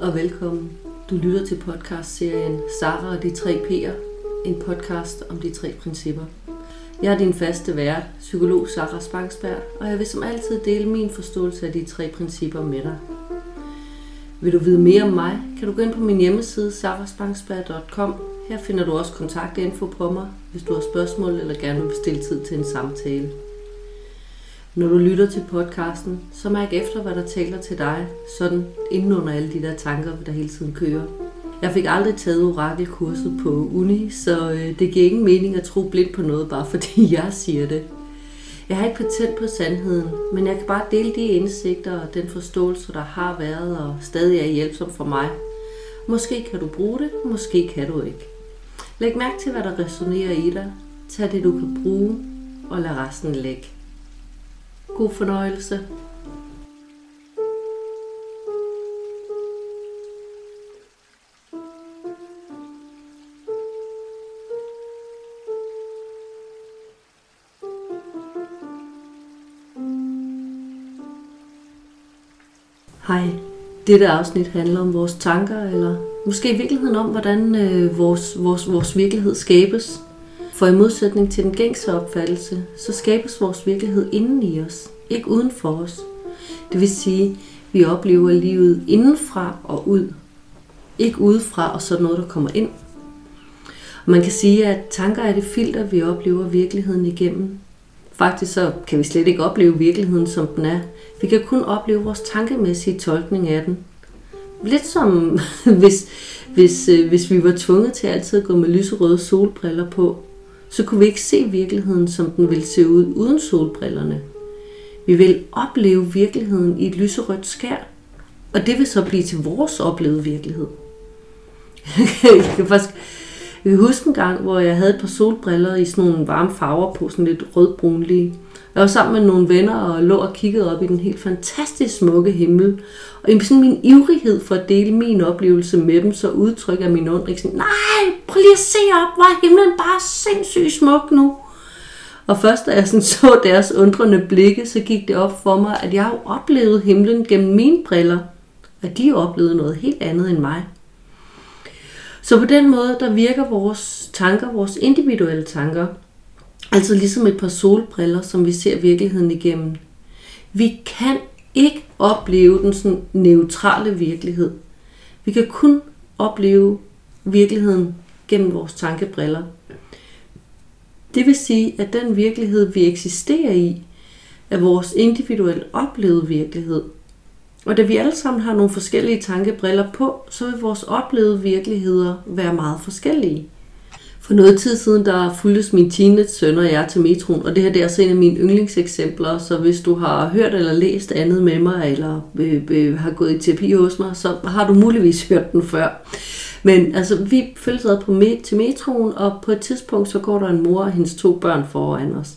og velkommen. Du lytter til podcastserien Sara og de tre P'er, en podcast om de tre principper. Jeg er din faste vært, psykolog Sara Spangsberg, og jeg vil som altid dele min forståelse af de tre principper med dig. Vil du vide mere om mig, kan du gå ind på min hjemmeside saraspangsberg.com. Her finder du også kontaktinfo på mig, hvis du har spørgsmål eller gerne vil bestille tid til en samtale. Når du lytter til podcasten, så mærk efter, hvad der taler til dig, sådan inden under alle de der tanker, der hele tiden kører. Jeg fik aldrig taget orakelkurset på uni, så øh, det giver ingen mening at tro blindt på noget, bare fordi jeg siger det. Jeg har ikke patent på sandheden, men jeg kan bare dele de indsigter og den forståelse, der har været og stadig er hjælpsom for mig. Måske kan du bruge det, måske kan du ikke. Læg mærke til, hvad der resonerer i dig. Tag det, du kan bruge, og lad resten ligge. God fornøjelse. Hej. Dette afsnit handler om vores tanker, eller måske i virkeligheden om, hvordan øh, vores, vores, vores virkelighed skabes. For i modsætning til den gængse opfattelse, så skabes vores virkelighed inden i os, ikke uden for os. Det vil sige, vi oplever livet indenfra og ud, ikke udefra og så noget, der kommer ind. Og man kan sige, at tanker er det filter, vi oplever virkeligheden igennem. Faktisk så kan vi slet ikke opleve virkeligheden, som den er. Vi kan kun opleve vores tankemæssige tolkning af den. Lidt som hvis, hvis, øh, hvis vi var tvunget til altid at gå med lyserøde solbriller på, så kunne vi ikke se virkeligheden, som den ville se ud uden solbrillerne. Vi vil opleve virkeligheden i et lyserødt skær, og det vil så blive til vores oplevede virkelighed. jeg kan faktisk jeg kan huske en gang, hvor jeg havde et par solbriller i sådan nogle varme farver på, sådan lidt rødbrunlige. Jeg var sammen med nogle venner og lå og kiggede op i den helt fantastisk smukke himmel. Og i sådan min ivrighed for at dele min oplevelse med dem, så udtrykker jeg min undring sådan, nej, prøv lige at se op, hvor er himlen bare sindssygt smuk nu. Og først da jeg sådan så deres undrende blikke, så gik det op for mig, at jeg jo oplevede himlen gennem mine briller, og de oplevede noget helt andet end mig. Så på den måde, der virker vores tanker, vores individuelle tanker, altså ligesom et par solbriller, som vi ser virkeligheden igennem. Vi kan ikke opleve den sådan neutrale virkelighed. Vi kan kun opleve virkeligheden gennem vores tankebriller. Det vil sige, at den virkelighed, vi eksisterer i, er vores individuelle oplevede virkelighed. Og da vi alle sammen har nogle forskellige tankebriller på, så vil vores oplevede virkeligheder være meget forskellige. For noget tid siden, der fulgtes min teenage søn og jeg til metroen, og det her det er altså en af mine yndlingseksempler, så hvis du har hørt eller læst andet med mig, eller øh, øh, har gået i terapi hos mig, så har du muligvis hørt den før. Men altså, vi følges ad på med, til metroen, og på et tidspunkt, så går der en mor og hendes to børn foran os.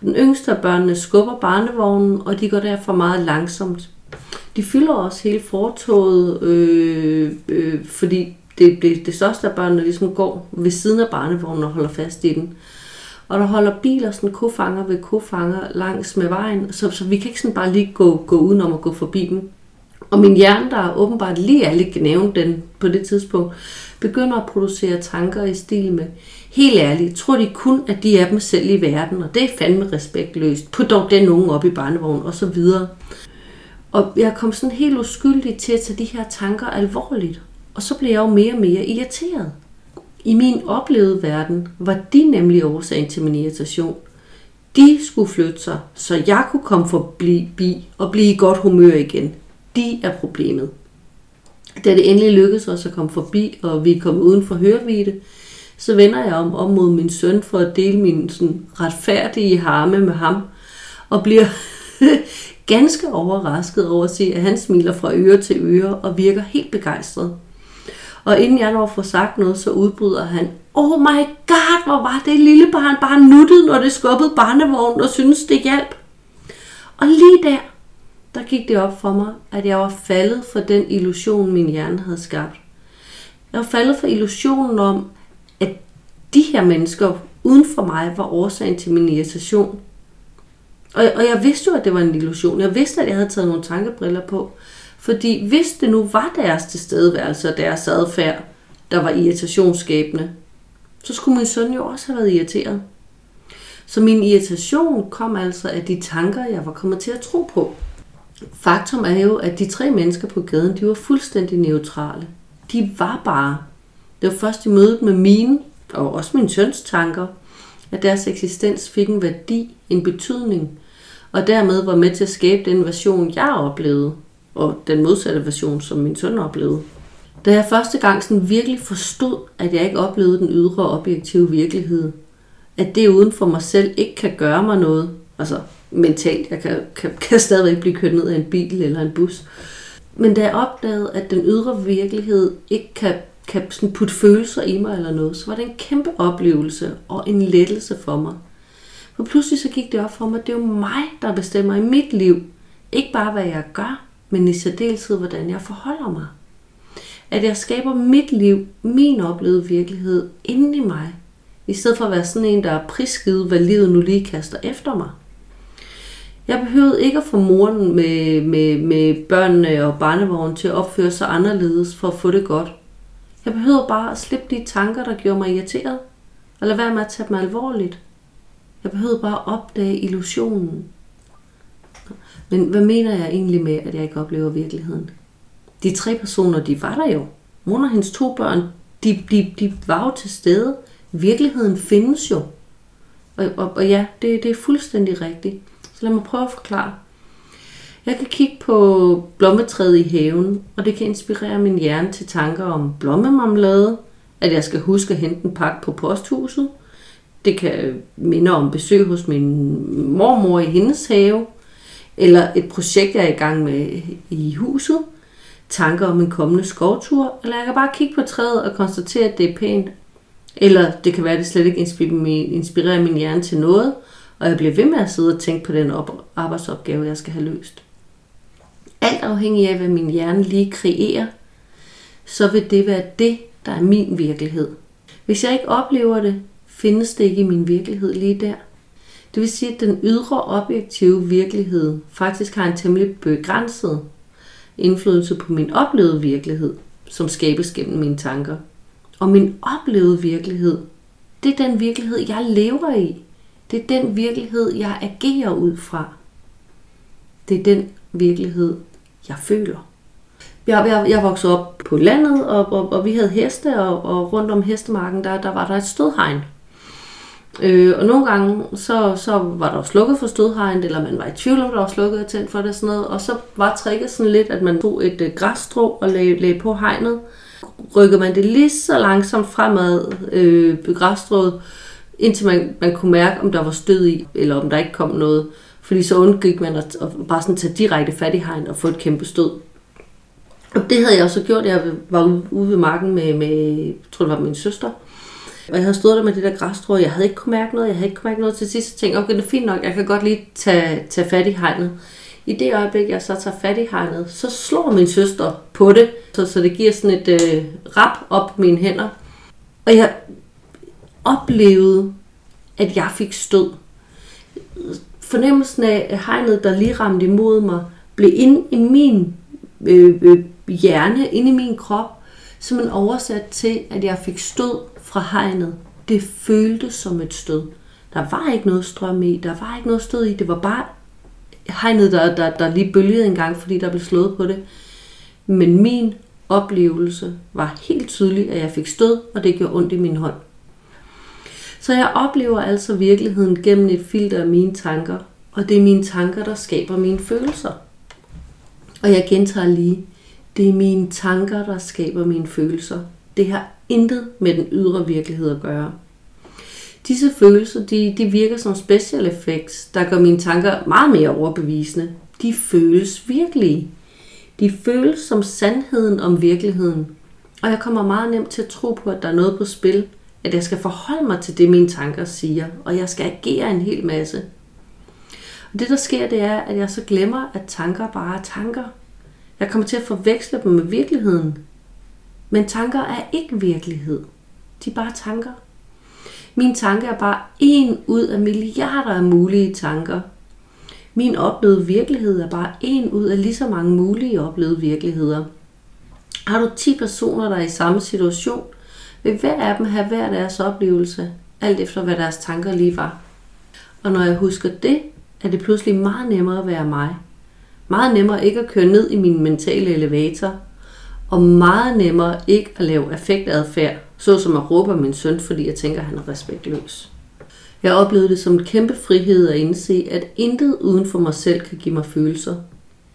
Den yngste af børnene skubber barnevognen, og de går derfor meget langsomt. De fylder også hele fortoget, øh, øh, fordi det, det, det største af børnene ligesom går ved siden af barnevognen og holder fast i den. Og der holder biler sådan kofanger ved kofanger langs med vejen, så, så vi kan ikke sådan bare lige gå, gå udenom og gå forbi dem. Og min hjerne, der åbenbart lige er lidt genævnt den på det tidspunkt, begynder at producere tanker i stil med, helt ærligt, tror de kun, at de er dem selv i verden, og det er fandme respektløst. Put dog den nogen op i barnevognen, og så videre. Og jeg kom sådan helt uskyldig til at tage de her tanker alvorligt. Og så blev jeg jo mere og mere irriteret. I min oplevede verden var de nemlig årsagen til min irritation. De skulle flytte sig, så jeg kunne komme forbi og blive i godt humør igen. De er problemet. Da det endelig lykkedes os at komme forbi, og vi kom uden for hørvide, så vender jeg om, om mod min søn for at dele min sådan, retfærdige harme med ham, og bliver ganske overrasket over at se, at han smiler fra øre til øre og virker helt begejstret. Og inden jeg når får sagt noget, så udbryder han, Oh my god, hvor var det lille barn bare nuttet, når det skubbede barnevognen og synes det hjalp. Og lige der, der gik det op for mig, at jeg var faldet for den illusion, min hjerne havde skabt. Jeg var faldet for illusionen om, at de her mennesker uden for mig var årsagen til min irritation. Og, og jeg vidste jo, at det var en illusion. Jeg vidste, at jeg havde taget nogle tankebriller på. Fordi hvis det nu var deres tilstedeværelse og deres adfærd, der var irritationsskabende, så skulle min søn jo også have været irriteret. Så min irritation kom altså af de tanker, jeg var kommet til at tro på. Faktum er jo, at de tre mennesker på gaden, de var fuldstændig neutrale. De var bare. Det var først i mødet med mine, og også min søns tanker, at deres eksistens fik en værdi, en betydning, og dermed var med til at skabe den version, jeg oplevede, og den modsatte version, som min søn oplevede. Da jeg første gang sådan virkelig forstod, at jeg ikke oplevede den ydre objektive virkelighed, at det uden for mig selv ikke kan gøre mig noget, altså mentalt, jeg kan, kan, kan stadigvæk blive kørt ned af en bil eller en bus, men da jeg opdagede, at den ydre virkelighed ikke kan, kan sådan putte følelser i mig eller noget, så var det en kæmpe oplevelse og en lettelse for mig. For pludselig så gik det op for mig, at det er jo mig, der bestemmer i mit liv. Ikke bare, hvad jeg gør, men i særdeleshed, hvordan jeg forholder mig. At jeg skaber mit liv, min oplevede virkelighed, inden i mig, i stedet for at være sådan en, der er prisgivet, hvad livet nu lige kaster efter mig. Jeg behøvede ikke at få moren med, med, med børnene og barnevognen til at opføre sig anderledes for at få det godt. Jeg behøvede bare at slippe de tanker, der gjorde mig irriteret, og lade være med at tage dem alvorligt. Jeg behøvede bare at opdage illusionen. Men hvad mener jeg egentlig med, at jeg ikke oplever virkeligheden? De tre personer, de var der jo. Mor og hendes to børn, de, de, de var jo til stede. Virkeligheden findes jo. Og, og, og ja, det, det er fuldstændig rigtigt. Så lad mig prøve at forklare. Jeg kan kigge på blommetræet i haven, og det kan inspirere min hjerne til tanker om blommemarmelade, at jeg skal huske at hente en pakke på posthuset. Det kan minde om besøg hos min mormor i hendes have, eller et projekt, jeg er i gang med i huset, tanker om en kommende skovtur, eller jeg kan bare kigge på træet og konstatere, at det er pænt. Eller det kan være, at det slet ikke inspirerer min hjerne til noget, og jeg bliver ved med at sidde og tænke på den arbejdsopgave, jeg skal have løst. Alt afhængig af, hvad min hjerne lige kreerer, så vil det være det, der er min virkelighed. Hvis jeg ikke oplever det, findes det ikke i min virkelighed lige der. Det vil sige, at den ydre objektive virkelighed faktisk har en temmelig begrænset indflydelse på min oplevede virkelighed, som skabes gennem mine tanker. Og min oplevede virkelighed, det er den virkelighed, jeg lever i. Det er den virkelighed, jeg agerer ud fra. Det er den virkelighed, jeg føler. Jeg, jeg, jeg voksede op på landet, og, og, og vi havde heste, og, og rundt om hestemarken, der, der var der et stødhegn. Øh, og nogle gange, så, så var der slukket for stødhegnet, eller man var i tvivl om, der var slukket og tændt for det sådan noget. Og så var tricket sådan lidt, at man tog et øh, græsstrå og lagde, lagde på hegnet. Rykkede man det lige så langsomt fremad øh, græsstrået, indtil man, man kunne mærke, om der var stød i, eller om der ikke kom noget. Fordi så undgik man at, at bare sådan tage direkte fat i hegn og få et kæmpe stød. Og det havde jeg også gjort. Jeg var ude ved marken med, med jeg tror det var min søster. Og jeg havde stået der med det der græsstrå, jeg havde ikke kunne mærke noget, jeg havde ikke kunne mærke noget til sidst. Jeg tænkte, okay, det er fint nok, jeg kan godt lige tage, tage fat i hegnet. I det øjeblik, jeg så tager fat i hegnet, så slår min søster på det, så, så det giver sådan et øh, rap op på mine hænder. Og jeg oplevede, at jeg fik stød. Fornemmelsen af hegnet, der lige ramte imod mig, blev ind i min øh, øh, hjerne, ind i min krop, som en oversat til, at jeg fik stød fra hegnet. Det føltes som et stød. Der var ikke noget strøm i, der var ikke noget stød i, det var bare hegnet, der, der, der lige bølgede en gang, fordi der blev slået på det. Men min oplevelse var helt tydelig, at jeg fik stød, og det gjorde ondt i min hånd. Så jeg oplever altså virkeligheden gennem et filter af mine tanker, og det er mine tanker, der skaber mine følelser. Og jeg gentager lige, det er mine tanker, der skaber mine følelser. Det har intet med den ydre virkelighed at gøre. Disse følelser, de, de virker som special effects, der gør mine tanker meget mere overbevisende. De føles virkelige. De føles som sandheden om virkeligheden. Og jeg kommer meget nemt til at tro på, at der er noget på spil, at jeg skal forholde mig til det, mine tanker siger, og jeg skal agere en hel masse. Og det, der sker, det er, at jeg så glemmer, at tanker bare er tanker. Jeg kommer til at forveksle dem med virkeligheden. Men tanker er ikke virkelighed. De er bare tanker. Min tanke er bare en ud af milliarder af mulige tanker. Min oplevede virkelighed er bare en ud af lige så mange mulige oplevede virkeligheder. Har du 10 personer, der er i samme situation, vil hver af dem have hver deres oplevelse, alt efter hvad deres tanker lige var. Og når jeg husker det, er det pludselig meget nemmere at være mig. Meget nemmere ikke at køre ned i min mentale elevator, og meget nemmere ikke at lave affektadfærd, såsom at råbe min søn, fordi jeg tænker, at han er respektløs. Jeg oplevede det som en kæmpe frihed at indse, at intet uden for mig selv kan give mig følelser.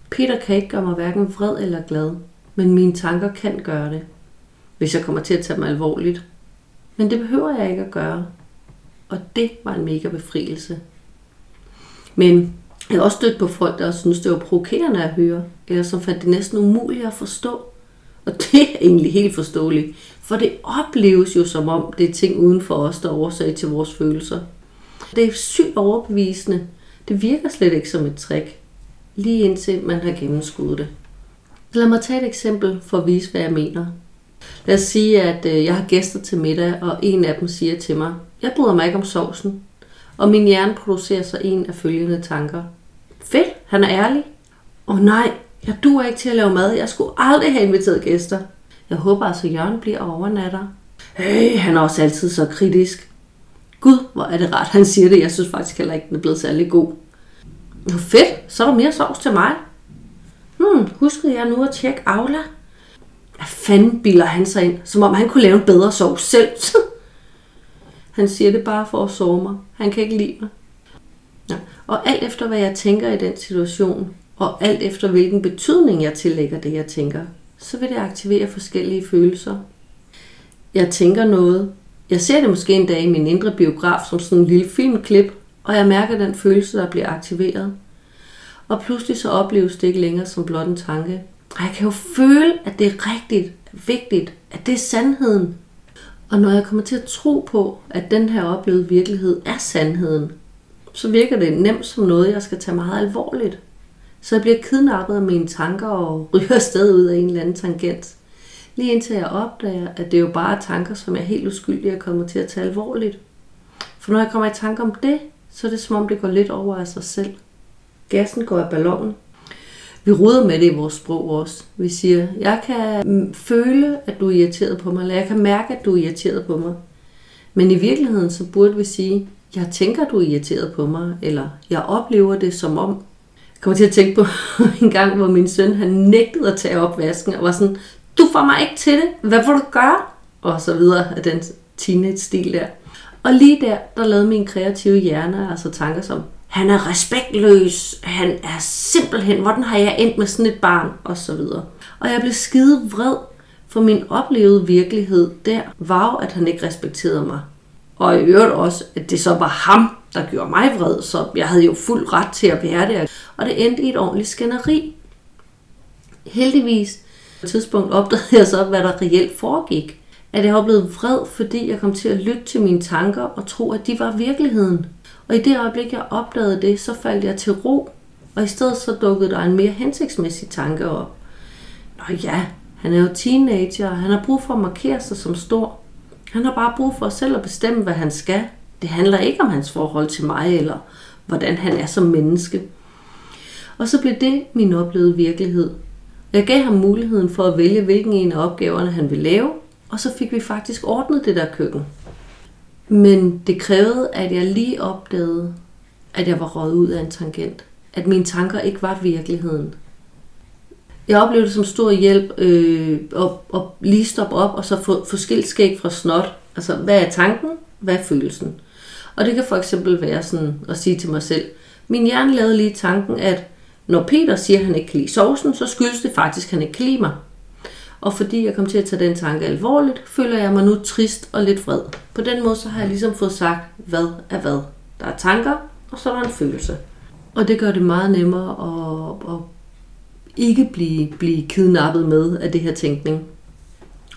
Peter kan ikke gøre mig hverken vred eller glad, men mine tanker kan gøre det, hvis jeg kommer til at tage mig alvorligt. Men det behøver jeg ikke at gøre. Og det var en mega befrielse. Men jeg har også stødt på folk, der synes, det var provokerende at høre, eller som fandt det næsten umuligt at forstå. Og det er egentlig helt forståeligt, for det opleves jo som om, det er ting uden for os, der er årsag til vores følelser. Det er sygt overbevisende. Det virker slet ikke som et trick, lige indtil man har gennemskuddet det. Lad mig tage et eksempel for at vise, hvad jeg mener. Lad os sige, at øh, jeg har gæster til middag, og en af dem siger til mig, jeg bryder mig ikke om sovsen. Og min hjerne producerer så en af følgende tanker. Fedt, han er ærlig. Åh oh, nej, jeg duer ikke til at lave mad. Jeg skulle aldrig have inviteret gæster. Jeg håber altså, at Jørgen bliver overnatter. Hey, han er også altid så kritisk. Gud, hvor er det rart, han siger det. Jeg synes faktisk heller ikke, den er blevet særlig god. Nå fedt, så er der mere sovs til mig. Hmm, huskede jeg nu at tjekke Aula? Hvad fanden biler han sig ind, som om han kunne lave en bedre sovs selv? han siger det bare for at sove mig. Han kan ikke lide mig. Ja. Og alt efter hvad jeg tænker i den situation, og alt efter hvilken betydning jeg tillægger det, jeg tænker, så vil det aktivere forskellige følelser. Jeg tænker noget. Jeg ser det måske en dag i min indre biograf som sådan en lille filmklip, og jeg mærker den følelse, der bliver aktiveret. Og pludselig så opleves det ikke længere som blot en tanke. Og jeg kan jo føle, at det er rigtigt, vigtigt, at det er sandheden. Og når jeg kommer til at tro på, at den her oplevede virkelighed er sandheden, så virker det nemt som noget, jeg skal tage meget alvorligt. Så jeg bliver kidnappet af mine tanker og ryger afsted ud af en eller anden tangent. Lige indtil jeg opdager, at det jo bare er tanker, som jeg helt uskyldig er kommet til at tage alvorligt. For når jeg kommer i tanke om det, så er det som om det går lidt over af sig selv. Gassen går af ballonen. Vi ruder med det i vores sprog også. Vi siger, jeg kan mm, føle, at du er irriteret på mig, eller jeg kan mærke, at du er irriteret på mig. Men i virkeligheden, så burde vi sige, jeg tænker, du er irriteret på mig, eller jeg oplever det som om. Kommer til at tænke på en gang, hvor min søn han nægtede at tage opvasken og var sådan, du får mig ikke til det, hvad vil du gøre? Og så videre af den teenage-stil der. Og lige der, der lavede min kreative hjerne altså tanker som, han er respektløs, han er simpelthen, hvordan har jeg endt med sådan et barn, og så videre. Og jeg blev skide vred, for min oplevede virkelighed der var jo, at han ikke respekterede mig. Og i øvrigt også, at det så var ham, der gjorde mig vred, så jeg havde jo fuld ret til at være der. Og det endte i et ordentligt skænderi. Heldigvis på et tidspunkt opdagede jeg så, hvad der reelt foregik. At jeg var blevet vred, fordi jeg kom til at lytte til mine tanker og tro, at de var virkeligheden. Og i det øjeblik, jeg opdagede det, så faldt jeg til ro. Og i stedet så dukkede der en mere hensigtsmæssig tanke op. Nå ja, han er jo teenager, og han har brug for at markere sig som stor. Han har bare brug for selv at bestemme, hvad han skal. Det handler ikke om hans forhold til mig, eller hvordan han er som menneske. Og så blev det min oplevede virkelighed. Jeg gav ham muligheden for at vælge, hvilken en af opgaverne han ville lave, og så fik vi faktisk ordnet det der køkken. Men det krævede, at jeg lige opdagede, at jeg var røget ud af en tangent. At mine tanker ikke var virkeligheden. Jeg oplevede det som stor hjælp øh, at, at lige stoppe op og så få, få skilt skæg fra snot. Altså, hvad er tanken? Hvad er følelsen? Og det kan for eksempel være sådan at sige til mig selv, min hjerne lavede lige tanken, at når Peter siger, at han ikke kan lide sovsen, så skyldes det faktisk, at han ikke kan lide mig. Og fordi jeg kom til at tage den tanke alvorligt, føler jeg mig nu trist og lidt vred. På den måde så har jeg ligesom fået sagt, hvad er hvad. Der er tanker, og så er der en følelse. Og det gør det meget nemmere at, at ikke blive, blive kidnappet med af det her tænkning.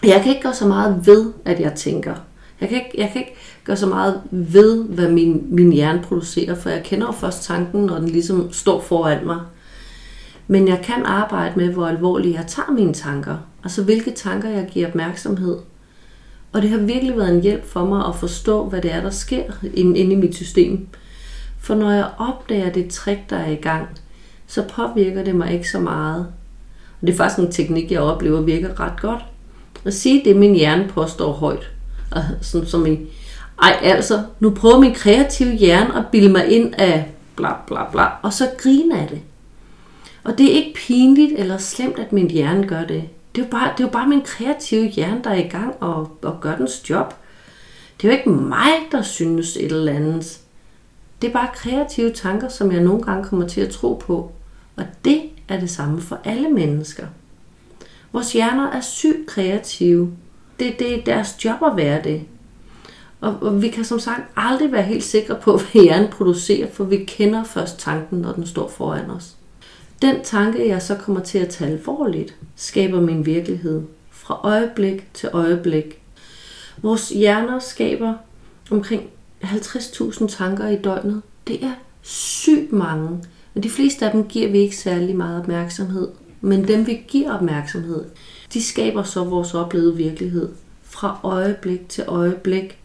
Jeg kan ikke gøre så meget ved, at jeg tænker. Jeg kan ikke, jeg kan ikke gør så meget ved, hvad min, min hjerne producerer, for jeg kender jo først tanken, når den ligesom står foran mig. Men jeg kan arbejde med, hvor alvorligt jeg tager mine tanker. Altså hvilke tanker jeg giver opmærksomhed. Og det har virkelig været en hjælp for mig at forstå, hvad det er, der sker inde, inde i mit system. For når jeg opdager det trick, der er i gang, så påvirker det mig ikke så meget. Og det er faktisk en teknik, jeg oplever virker ret godt. At sige det, min hjerne påstår højt. Sådan som i, ej altså, nu prøver min kreative hjerne at bilde mig ind af bla bla bla, og så grine af det. Og det er ikke pinligt eller slemt, at min hjerne gør det. Det er jo bare, det er jo bare min kreative hjerne, der er i gang og, og gør dens job. Det er jo ikke mig, der synes et eller andet. Det er bare kreative tanker, som jeg nogle gange kommer til at tro på. Og det er det samme for alle mennesker. Vores hjerner er sygt kreative. Det, det er deres job at være det. Og, og vi kan som sagt aldrig være helt sikre på, hvad hjernen producerer, for vi kender først tanken, når den står foran os. Den tanke, jeg så kommer til at tage alvorligt, skaber min virkelighed fra øjeblik til øjeblik. Vores hjerner skaber omkring 50.000 tanker i døgnet. Det er sygt mange. og de fleste af dem giver vi ikke særlig meget opmærksomhed. Men dem vi giver opmærksomhed, de skaber så vores oplevede virkelighed fra øjeblik til øjeblik.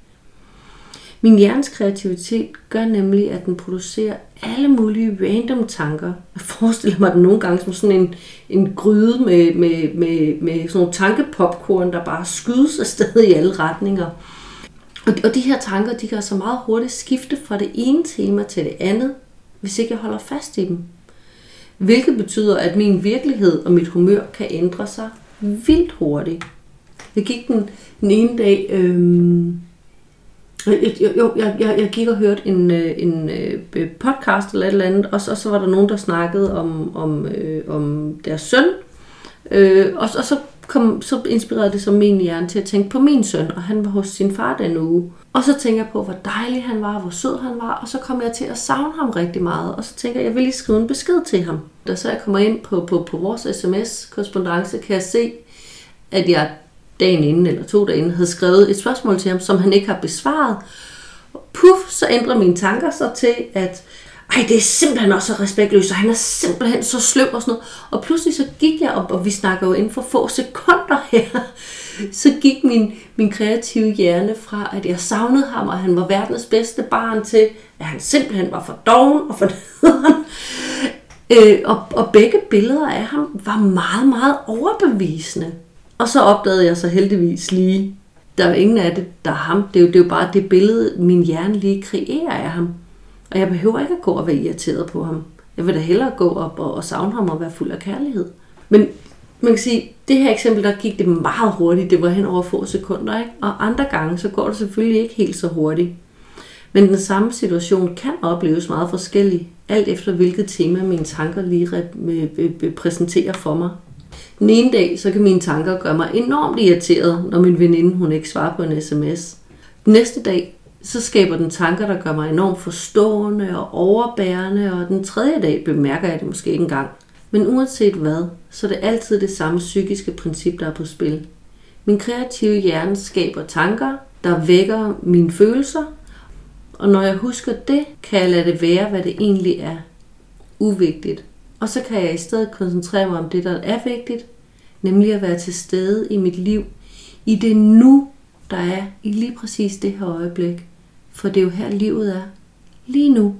Min hjernes kreativitet gør nemlig, at den producerer alle mulige random tanker. Jeg forestiller mig den nogle gange som sådan en, en gryde med, med, med, med sådan nogle tankepopcorn, der bare skydes afsted i alle retninger. Og, og de her tanker, de kan så meget hurtigt skifte fra det ene tema til det andet, hvis ikke jeg holder fast i dem. Hvilket betyder, at min virkelighed og mit humør kan ændre sig vildt hurtigt. Jeg gik den, den ene dag... Øh, jo, jeg, jeg, jeg gik og hørte en, øh, en, en podcast eller et eller andet, og så, og så var der nogen, der snakkede om, om, øh, om deres søn. Øh, og, og så, kom, så inspirerede det så min hjerne til at tænke på min søn, og han var hos sin far den uge. Og så tænker jeg på, hvor dejlig han var, hvor sød han var, og så kom jeg til at savne ham rigtig meget. Og så tænker jeg, jeg vil lige skrive en besked til ham. Da så jeg kommer ind på, på, på vores sms-korrespondence, kan jeg se, at jeg dagen inden eller to dage inden havde skrevet et spørgsmål til ham, som han ikke har besvaret. Puff, så ændrer mine tanker sig til, at ej, det er simpelthen også så respektløst, og han er simpelthen så sløv og sådan noget. Og pludselig så gik jeg op, og vi snakker jo inden for få sekunder her, så gik min, min kreative hjerne fra, at jeg savnede ham, og han var verdens bedste barn, til at han simpelthen var for doven og for øh, og, og begge billeder af ham var meget, meget overbevisende. Og så opdagede jeg så heldigvis lige, der er ingen af det, der er ham. Det er, jo, det er jo bare det billede, min hjerne lige kreerer af ham. Og jeg behøver ikke at gå og være irriteret på ham. Jeg vil da hellere gå op og, og savne ham og være fuld af kærlighed. Men man kan sige, det her eksempel, der gik det meget hurtigt. Det var hen over få sekunder, ikke? Og andre gange, så går det selvfølgelig ikke helt så hurtigt. Men den samme situation kan opleves meget forskellig, alt efter hvilket tema mine tanker lige præsenterer for mig. Den ene dag, så kan mine tanker gøre mig enormt irriteret, når min veninde hun ikke svarer på en sms. Den næste dag, så skaber den tanker, der gør mig enormt forstående og overbærende, og den tredje dag bemærker jeg det måske ikke engang. Men uanset hvad, så er det altid det samme psykiske princip, der er på spil. Min kreative hjerne skaber tanker, der vækker mine følelser, og når jeg husker det, kan jeg lade det være, hvad det egentlig er. Uvigtigt. Og så kan jeg i stedet koncentrere mig om det, der er vigtigt, nemlig at være til stede i mit liv, i det nu, der er i lige præcis det her øjeblik. For det er jo her, livet er. Lige nu.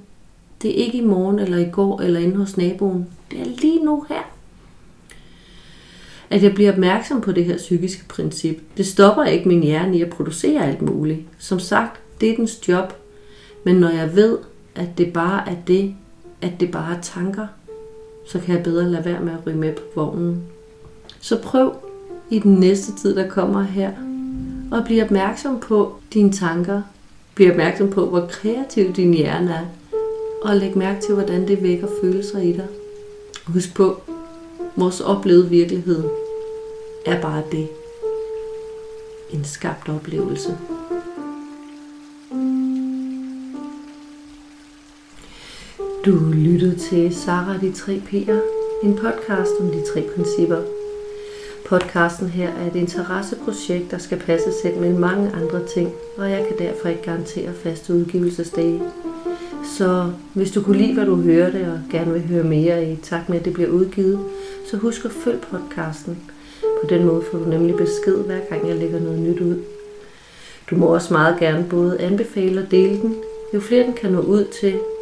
Det er ikke i morgen, eller i går, eller inde hos naboen. Det er lige nu her. At jeg bliver opmærksom på det her psykiske princip, det stopper ikke min hjerne i at producere alt muligt. Som sagt, det er dens job. Men når jeg ved, at det bare er det, at det bare er tanker, så kan jeg bedre lade være med at ryge med på vognen. Så prøv i den næste tid, der kommer her, at blive opmærksom på dine tanker. Bliv opmærksom på, hvor kreativ din hjerne er. Og læg mærke til, hvordan det vækker følelser i dig. Husk på, vores oplevede virkelighed er bare det. En skabt oplevelse. Du lyttede til Sara de tre P'er, en podcast om de tre principper. Podcasten her er et interesseprojekt, der skal passe selv med mange andre ting, og jeg kan derfor ikke garantere faste udgivelsesdage. Så hvis du kunne lide, hvad du hørte, og gerne vil høre mere i takt med, at det bliver udgivet, så husk at følge podcasten. På den måde får du nemlig besked, hver gang jeg lægger noget nyt ud. Du må også meget gerne både anbefale og dele den. Jo flere den kan nå ud til,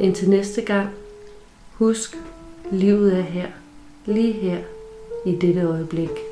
Indtil næste gang, husk, livet er her, lige her, i dette øjeblik.